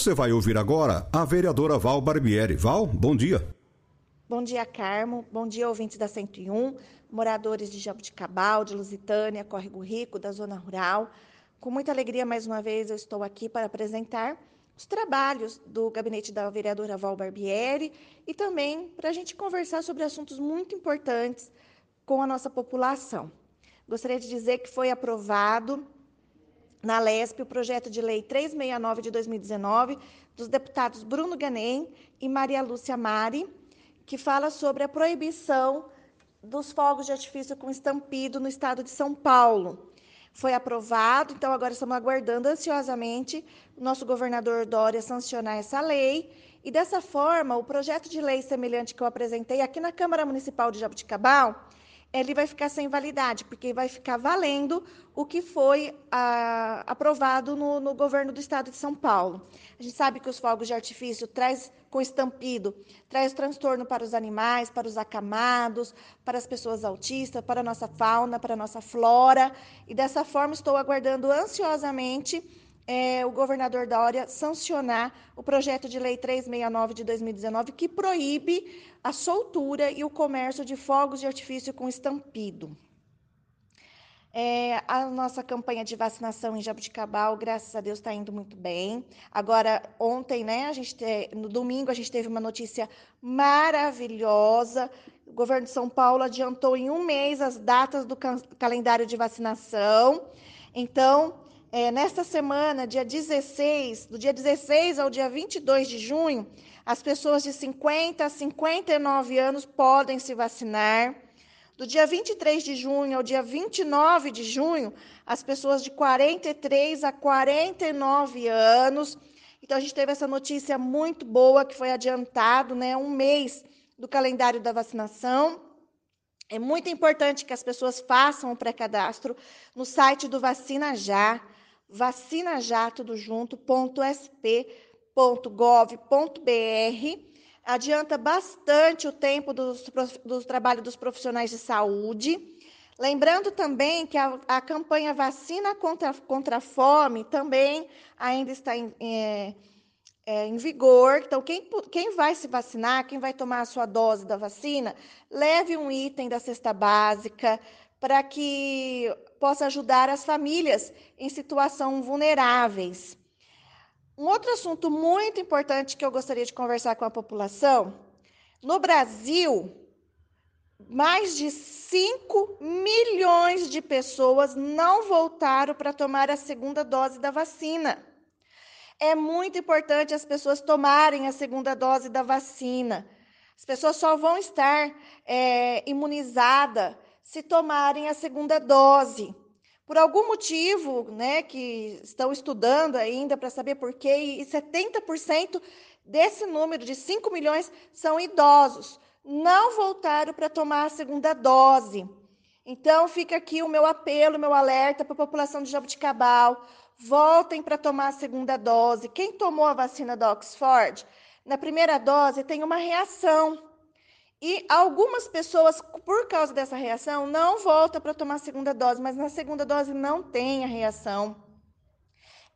Você vai ouvir agora a vereadora Val Barbieri. Val, bom dia. Bom dia, Carmo. Bom dia, ouvintes da 101, moradores de Jabuticabal, de Lusitânia, Córrego Rico, da Zona Rural. Com muita alegria, mais uma vez, eu estou aqui para apresentar os trabalhos do gabinete da vereadora Val Barbieri e também para a gente conversar sobre assuntos muito importantes com a nossa população. Gostaria de dizer que foi aprovado na LESP o projeto de lei 369 de 2019 dos deputados Bruno Ganem e Maria Lúcia Mari, que fala sobre a proibição dos fogos de artifício com estampido no estado de São Paulo. Foi aprovado, então agora estamos aguardando ansiosamente o nosso governador Dória sancionar essa lei. E dessa forma, o projeto de lei semelhante que eu apresentei aqui na Câmara Municipal de Jabuticabal, ele vai ficar sem validade, porque vai ficar valendo o que foi ah, aprovado no, no, governo do estado de São Paulo. A gente sabe que os fogos de artifício traz com estampido, traz transtorno para os animais, para os acamados, para as pessoas autistas, para a nossa fauna, para a nossa flora, e dessa forma estou aguardando ansiosamente é, o governador Dória sancionar o projeto de lei 369 de 2019, que proíbe a soltura e o comércio de fogos de artifício com estampido. É, a nossa campanha de vacinação em Jabuticabal, graças a Deus, está indo muito bem. Agora, ontem, né, a gente te, no domingo, a gente teve uma notícia maravilhosa. O governo de São Paulo adiantou em um mês as datas do calendário de vacinação. Então, é, nesta semana, dia 16, do dia 16 ao dia 22 de junho, as pessoas de 50 a 59 anos podem se vacinar. Do dia 23 de junho ao dia 29 de junho, as pessoas de 43 a 49 anos. Então, a gente teve essa notícia muito boa que foi adiantado, né, um mês do calendário da vacinação. É muito importante que as pessoas façam o pré-cadastro no site do Vacina Já vacinajá tudo Adianta bastante o tempo dos, do trabalho dos profissionais de saúde. Lembrando também que a, a campanha Vacina contra, contra a Fome também ainda está em, é, é, em vigor. Então, quem, quem vai se vacinar, quem vai tomar a sua dose da vacina, leve um item da cesta básica para que possa ajudar as famílias em situação vulneráveis. Um outro assunto muito importante que eu gostaria de conversar com a população: no Brasil, mais de 5 milhões de pessoas não voltaram para tomar a segunda dose da vacina. É muito importante as pessoas tomarem a segunda dose da vacina. As pessoas só vão estar é, imunizadas se tomarem a segunda dose. Por algum motivo, né, que estão estudando ainda para saber por quê, e 70% desse número de 5 milhões são idosos, não voltaram para tomar a segunda dose. Então, fica aqui o meu apelo, o meu alerta para a população de Jabuticabal. Voltem para tomar a segunda dose. Quem tomou a vacina da Oxford, na primeira dose tem uma reação e algumas pessoas, por causa dessa reação, não voltam para tomar a segunda dose, mas na segunda dose não tem a reação.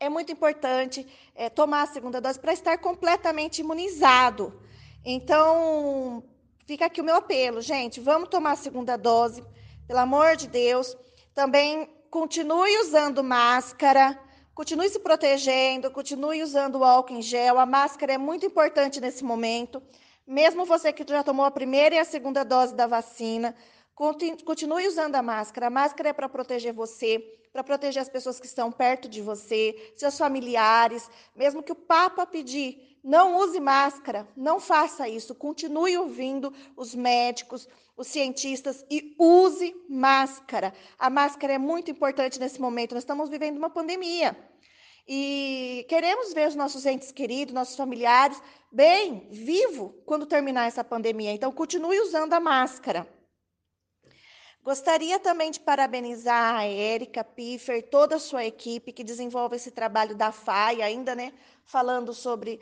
É muito importante é, tomar a segunda dose para estar completamente imunizado. Então, fica aqui o meu apelo, gente, vamos tomar a segunda dose, pelo amor de Deus. Também continue usando máscara, continue se protegendo, continue usando o álcool em gel. A máscara é muito importante nesse momento. Mesmo você que já tomou a primeira e a segunda dose da vacina, continue usando a máscara. A máscara é para proteger você, para proteger as pessoas que estão perto de você, seus familiares. Mesmo que o Papa pedir, não use máscara, não faça isso. Continue ouvindo os médicos, os cientistas e use máscara. A máscara é muito importante nesse momento. Nós estamos vivendo uma pandemia. E queremos ver os nossos entes queridos, nossos familiares, bem, vivo, quando terminar essa pandemia. Então, continue usando a máscara. Gostaria também de parabenizar a Érica Piffer, toda a sua equipe que desenvolve esse trabalho da FAI, ainda, né, falando sobre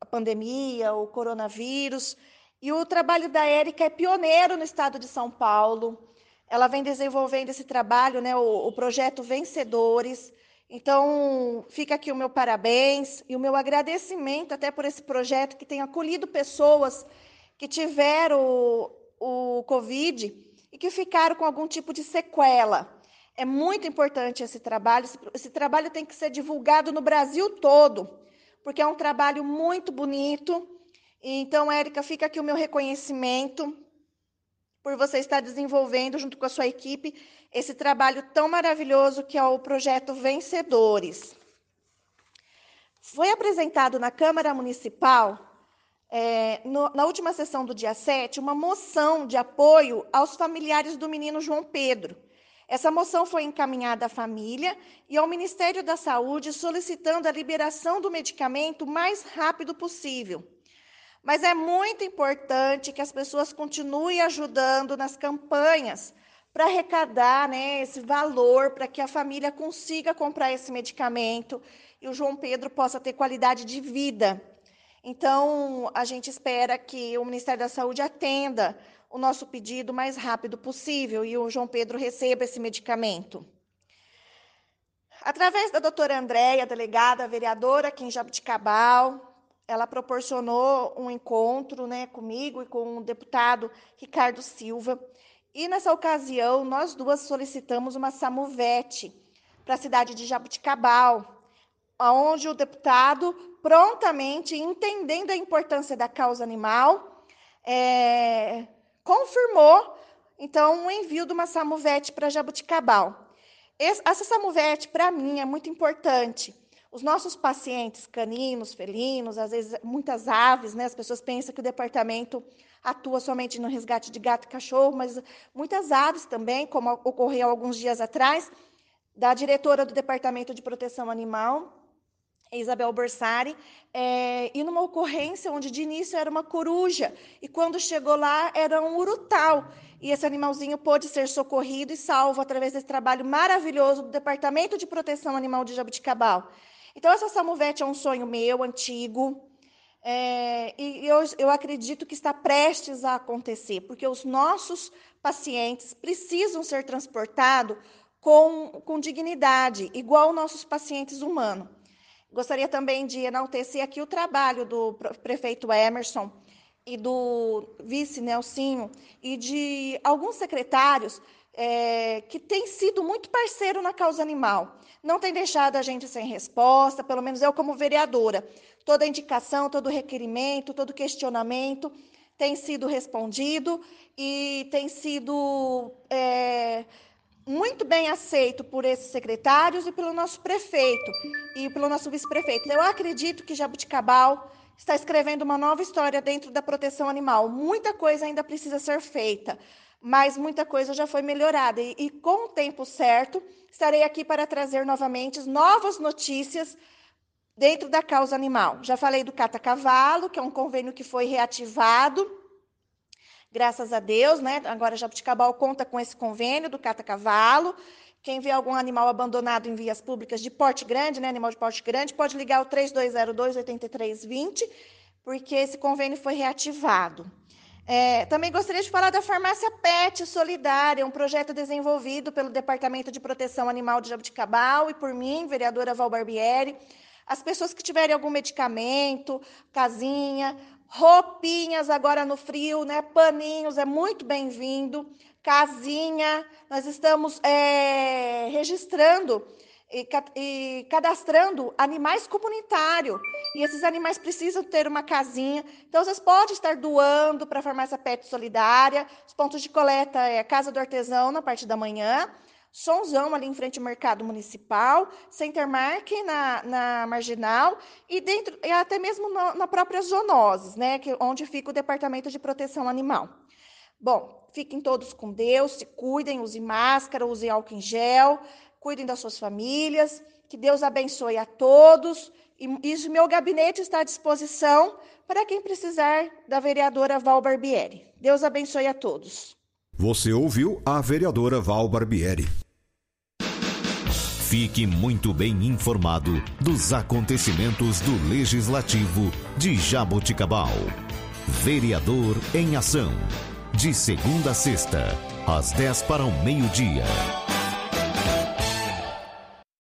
a pandemia, o coronavírus. E o trabalho da Érica é pioneiro no estado de São Paulo. Ela vem desenvolvendo esse trabalho, né, o, o projeto Vencedores. Então, fica aqui o meu parabéns e o meu agradecimento até por esse projeto que tem acolhido pessoas que tiveram o, o Covid e que ficaram com algum tipo de sequela. É muito importante esse trabalho. Esse, esse trabalho tem que ser divulgado no Brasil todo, porque é um trabalho muito bonito. Então, Érica, fica aqui o meu reconhecimento por você estar desenvolvendo, junto com a sua equipe, esse trabalho tão maravilhoso que é o projeto Vencedores. Foi apresentado na Câmara Municipal é, no, na última sessão do dia 7, uma moção de apoio aos familiares do menino João Pedro. Essa moção foi encaminhada à família e ao Ministério da Saúde solicitando a liberação do medicamento o mais rápido possível. Mas é muito importante que as pessoas continuem ajudando nas campanhas para arrecadar né, esse valor para que a família consiga comprar esse medicamento e o João Pedro possa ter qualidade de vida. Então, a gente espera que o Ministério da Saúde atenda o nosso pedido o mais rápido possível e o João Pedro receba esse medicamento. Através da doutora Andréia, delegada, vereadora aqui em Jabuticabal, ela proporcionou um encontro né, comigo e com o deputado Ricardo Silva. E nessa ocasião, nós duas solicitamos uma SAMUVET para a cidade de Jabuticabal, onde o deputado prontamente, entendendo a importância da causa animal, é, confirmou, então, o envio de uma samuvete para Jabuticabal. Essa samuvete, para mim, é muito importante. Os nossos pacientes caninos, felinos, às vezes muitas aves, né? As pessoas pensam que o departamento atua somente no resgate de gato e cachorro, mas muitas aves também, como ocorreu alguns dias atrás, da diretora do Departamento de Proteção Animal, Isabel Borsari, é, e numa ocorrência onde de início era uma coruja, e quando chegou lá era um urutau. E esse animalzinho pôde ser socorrido e salvo através desse trabalho maravilhoso do Departamento de Proteção Animal de Jabuticabal. Então, essa Samuvete é um sonho meu, antigo, é, e eu, eu acredito que está prestes a acontecer, porque os nossos pacientes precisam ser transportados com, com dignidade, igual nossos pacientes humanos. Gostaria também de enaltecer aqui o trabalho do prefeito Emerson e do vice Nelsinho e de alguns secretários é, que têm sido muito parceiro na causa animal. Não tem deixado a gente sem resposta, pelo menos eu como vereadora. Toda indicação, todo requerimento, todo questionamento tem sido respondido e tem sido é, muito bem aceito por esses secretários e pelo nosso prefeito e pelo nosso vice-prefeito. Eu acredito que Jabuticabal está escrevendo uma nova história dentro da proteção animal. Muita coisa ainda precisa ser feita, mas muita coisa já foi melhorada. E, e com o tempo certo, estarei aqui para trazer novamente novas notícias dentro da causa animal. Já falei do Cata Cavalo, que é um convênio que foi reativado graças a Deus, né? Agora Jabuticabal conta com esse convênio do Cata Cavalo. Quem vê algum animal abandonado em vias públicas de porte grande, né, animal de porte grande, pode ligar o 3202-8320, porque esse convênio foi reativado. É, também gostaria de falar da farmácia PET Solidária, um projeto desenvolvido pelo Departamento de Proteção Animal de Jabuticabal e por mim, vereadora Val Barbieri. As pessoas que tiverem algum medicamento, casinha, roupinhas agora no frio, né? Paninhos é muito bem-vindo. Casinha, nós estamos é, registrando e, e, cadastrando animais comunitários. E esses animais precisam ter uma casinha. Então, vocês podem estar doando para a farmácia Pet Solidária. Os pontos de coleta é a Casa do Artesão, na parte da manhã. Sonzão ali em frente ao mercado municipal, Centermark na, na marginal e dentro e até mesmo na, na própria zoonoses, né, que onde fica o departamento de proteção animal. Bom, fiquem todos com Deus, se cuidem, usem máscara, usem álcool em gel, cuidem das suas famílias, Que Deus abençoe a todos. E, meu gabinete está à disposição para quem precisar da vereadora Val Barbieri. Deus abençoe a todos. Você ouviu a vereadora Val Barbieri. Fique muito bem informado dos acontecimentos do Legislativo de Jaboticabal. Vereador em Ação. De segunda a sexta, às 10 para o meio-dia.